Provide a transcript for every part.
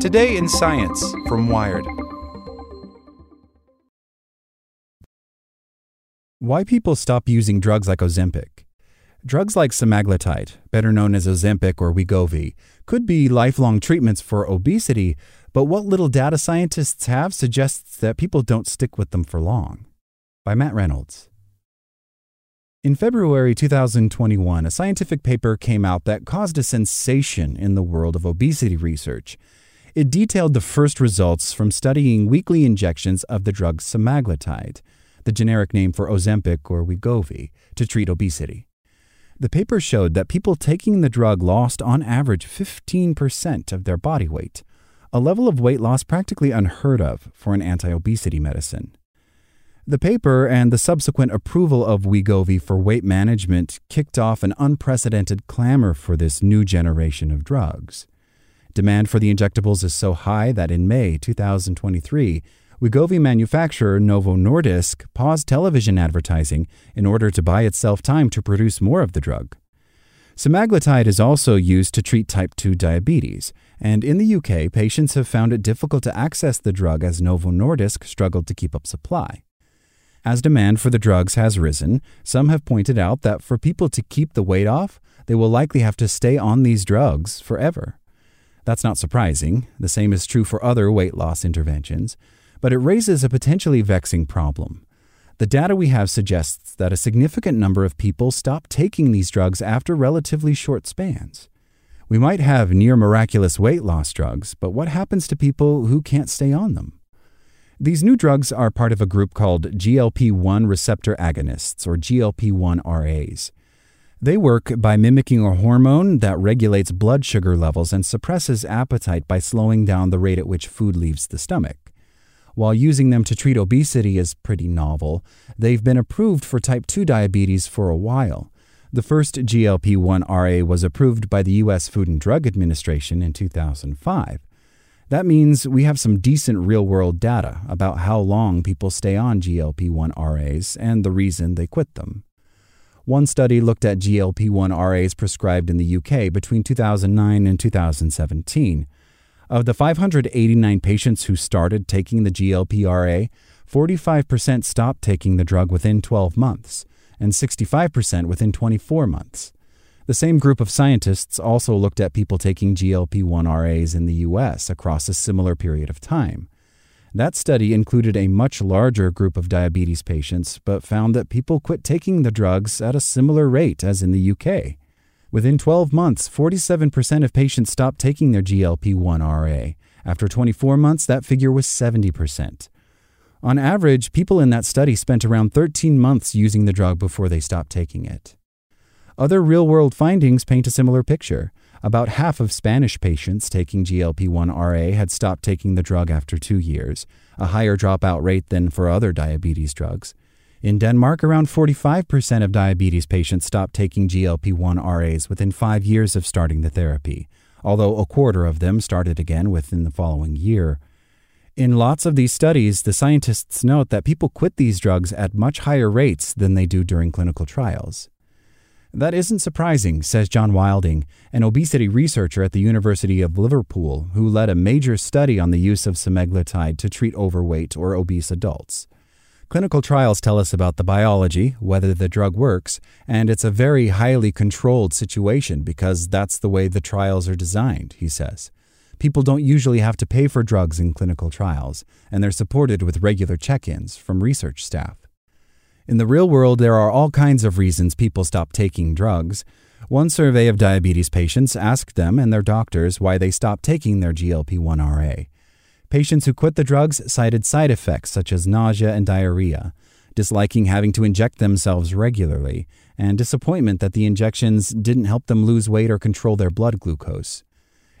Today in Science from Wired. Why people stop using drugs like Ozempic. Drugs like semaglutide, better known as Ozempic or Wegovy, could be lifelong treatments for obesity, but what little data scientists have suggests that people don't stick with them for long. By Matt Reynolds. In February 2021, a scientific paper came out that caused a sensation in the world of obesity research. It detailed the first results from studying weekly injections of the drug semaglutide, the generic name for Ozempic or Wegovy, to treat obesity. The paper showed that people taking the drug lost on average 15% of their body weight, a level of weight loss practically unheard of for an anti obesity medicine. The paper and the subsequent approval of Wegovy for weight management kicked off an unprecedented clamor for this new generation of drugs. Demand for the injectables is so high that in May 2023, Wegovy manufacturer Novo Nordisk paused television advertising in order to buy itself time to produce more of the drug. Semaglutide is also used to treat type 2 diabetes, and in the UK, patients have found it difficult to access the drug as Novo Nordisk struggled to keep up supply. As demand for the drugs has risen, some have pointed out that for people to keep the weight off, they will likely have to stay on these drugs forever. That's not surprising. The same is true for other weight loss interventions. But it raises a potentially vexing problem. The data we have suggests that a significant number of people stop taking these drugs after relatively short spans. We might have near miraculous weight loss drugs, but what happens to people who can't stay on them? These new drugs are part of a group called GLP 1 receptor agonists, or GLP 1 RAs. They work by mimicking a hormone that regulates blood sugar levels and suppresses appetite by slowing down the rate at which food leaves the stomach. While using them to treat obesity is pretty novel, they've been approved for type 2 diabetes for a while. The first GLP 1 RA was approved by the U.S. Food and Drug Administration in 2005. That means we have some decent real world data about how long people stay on GLP 1 RAs and the reason they quit them. One study looked at GLP 1 RAs prescribed in the UK between 2009 and 2017. Of the 589 patients who started taking the GLP RA, 45% stopped taking the drug within 12 months, and 65% within 24 months. The same group of scientists also looked at people taking GLP 1 RAs in the US across a similar period of time. That study included a much larger group of diabetes patients, but found that people quit taking the drugs at a similar rate as in the UK. Within 12 months, 47% of patients stopped taking their GLP 1 RA. After 24 months, that figure was 70%. On average, people in that study spent around 13 months using the drug before they stopped taking it. Other real world findings paint a similar picture. About half of Spanish patients taking GLP 1 RA had stopped taking the drug after two years, a higher dropout rate than for other diabetes drugs. In Denmark, around 45% of diabetes patients stopped taking GLP 1 RAs within five years of starting the therapy, although a quarter of them started again within the following year. In lots of these studies, the scientists note that people quit these drugs at much higher rates than they do during clinical trials. That isn't surprising, says John Wilding, an obesity researcher at the University of Liverpool who led a major study on the use of semaglutide to treat overweight or obese adults. Clinical trials tell us about the biology, whether the drug works, and it's a very highly controlled situation because that's the way the trials are designed, he says. People don't usually have to pay for drugs in clinical trials, and they're supported with regular check ins from research staff. In the real world, there are all kinds of reasons people stop taking drugs. One survey of diabetes patients asked them and their doctors why they stopped taking their GLP 1 RA. Patients who quit the drugs cited side effects such as nausea and diarrhea, disliking having to inject themselves regularly, and disappointment that the injections didn't help them lose weight or control their blood glucose.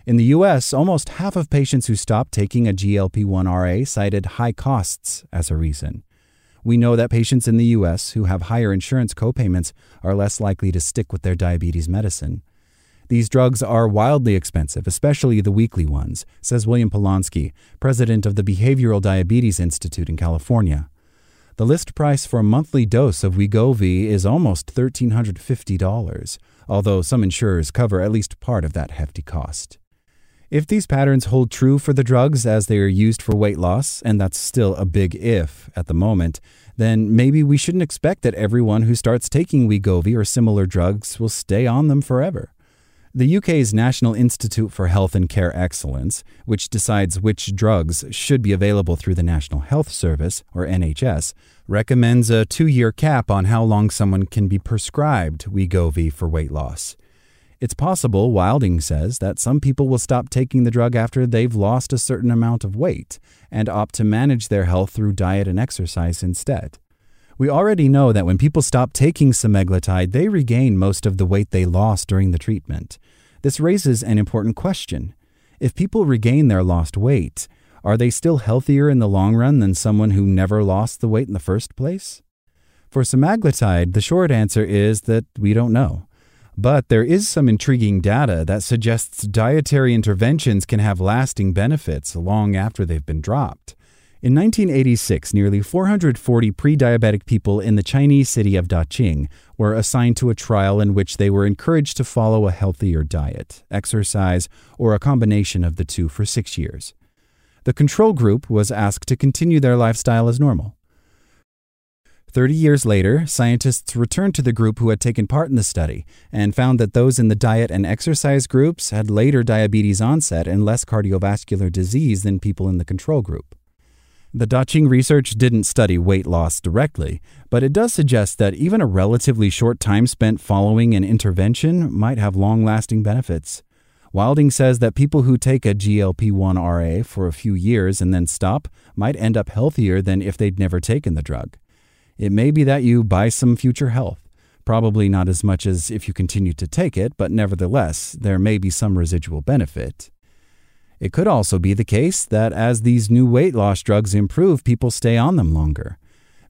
In the US, almost half of patients who stopped taking a GLP 1 RA cited high costs as a reason. We know that patients in the U.S. who have higher insurance copayments are less likely to stick with their diabetes medicine. These drugs are wildly expensive, especially the weekly ones, says William Polonsky, president of the Behavioral Diabetes Institute in California. The list price for a monthly dose of Wegovy is almost $1,350, although some insurers cover at least part of that hefty cost. If these patterns hold true for the drugs as they are used for weight loss, and that's still a big if at the moment, then maybe we shouldn't expect that everyone who starts taking Wegovy or similar drugs will stay on them forever. The UK's National Institute for Health and Care Excellence, which decides which drugs should be available through the National Health Service, or NHS, recommends a two year cap on how long someone can be prescribed Wegovy for weight loss. It's possible, Wilding says, that some people will stop taking the drug after they've lost a certain amount of weight and opt to manage their health through diet and exercise instead. We already know that when people stop taking semaglutide, they regain most of the weight they lost during the treatment. This raises an important question. If people regain their lost weight, are they still healthier in the long run than someone who never lost the weight in the first place? For semaglutide, the short answer is that we don't know. But there is some intriguing data that suggests dietary interventions can have lasting benefits long after they've been dropped. In 1986, nearly 440 pre diabetic people in the Chinese city of Daqing were assigned to a trial in which they were encouraged to follow a healthier diet, exercise, or a combination of the two for six years. The control group was asked to continue their lifestyle as normal. Thirty years later, scientists returned to the group who had taken part in the study and found that those in the diet and exercise groups had later diabetes onset and less cardiovascular disease than people in the control group. The Daqing research didn't study weight loss directly, but it does suggest that even a relatively short time spent following an intervention might have long lasting benefits. Wilding says that people who take a GLP 1 RA for a few years and then stop might end up healthier than if they'd never taken the drug. It may be that you buy some future health. Probably not as much as if you continue to take it, but nevertheless, there may be some residual benefit. It could also be the case that as these new weight loss drugs improve, people stay on them longer.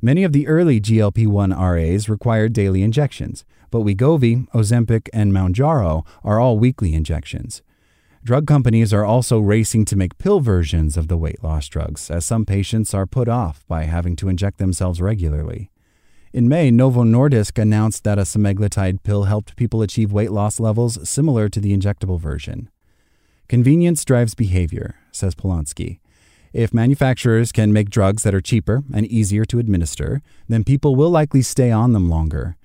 Many of the early GLP 1 RAs required daily injections, but Wegovy, Ozempic, and Mounjaro are all weekly injections. Drug companies are also racing to make pill versions of the weight loss drugs, as some patients are put off by having to inject themselves regularly. In May, Novo Nordisk announced that a semaglutide pill helped people achieve weight loss levels similar to the injectable version. Convenience drives behavior, says Polonsky. If manufacturers can make drugs that are cheaper and easier to administer, then people will likely stay on them longer.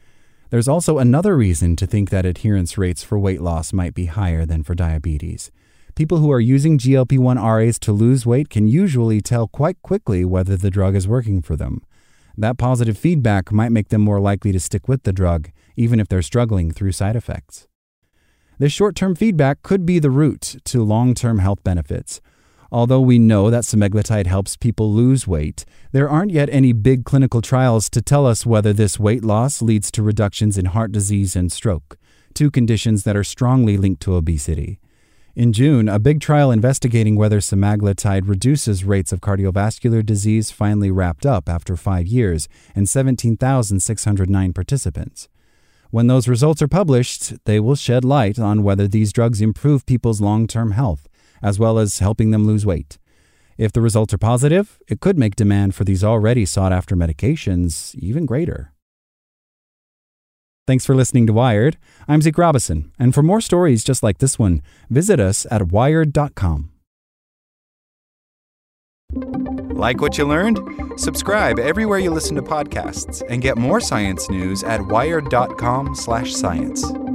There's also another reason to think that adherence rates for weight loss might be higher than for diabetes. People who are using GLP 1 RAs to lose weight can usually tell quite quickly whether the drug is working for them. That positive feedback might make them more likely to stick with the drug, even if they're struggling through side effects. This short term feedback could be the route to long term health benefits. Although we know that semaglutide helps people lose weight, there aren't yet any big clinical trials to tell us whether this weight loss leads to reductions in heart disease and stroke, two conditions that are strongly linked to obesity. In June, a big trial investigating whether semaglutide reduces rates of cardiovascular disease finally wrapped up after five years and 17,609 participants. When those results are published, they will shed light on whether these drugs improve people's long term health, as well as helping them lose weight. If the results are positive, it could make demand for these already sought after medications even greater. Thanks for listening to Wired. I'm Zeke Robison, and for more stories just like this one, visit us at wired.com. Like what you learned? Subscribe everywhere you listen to podcasts and get more science news at wired.com/science.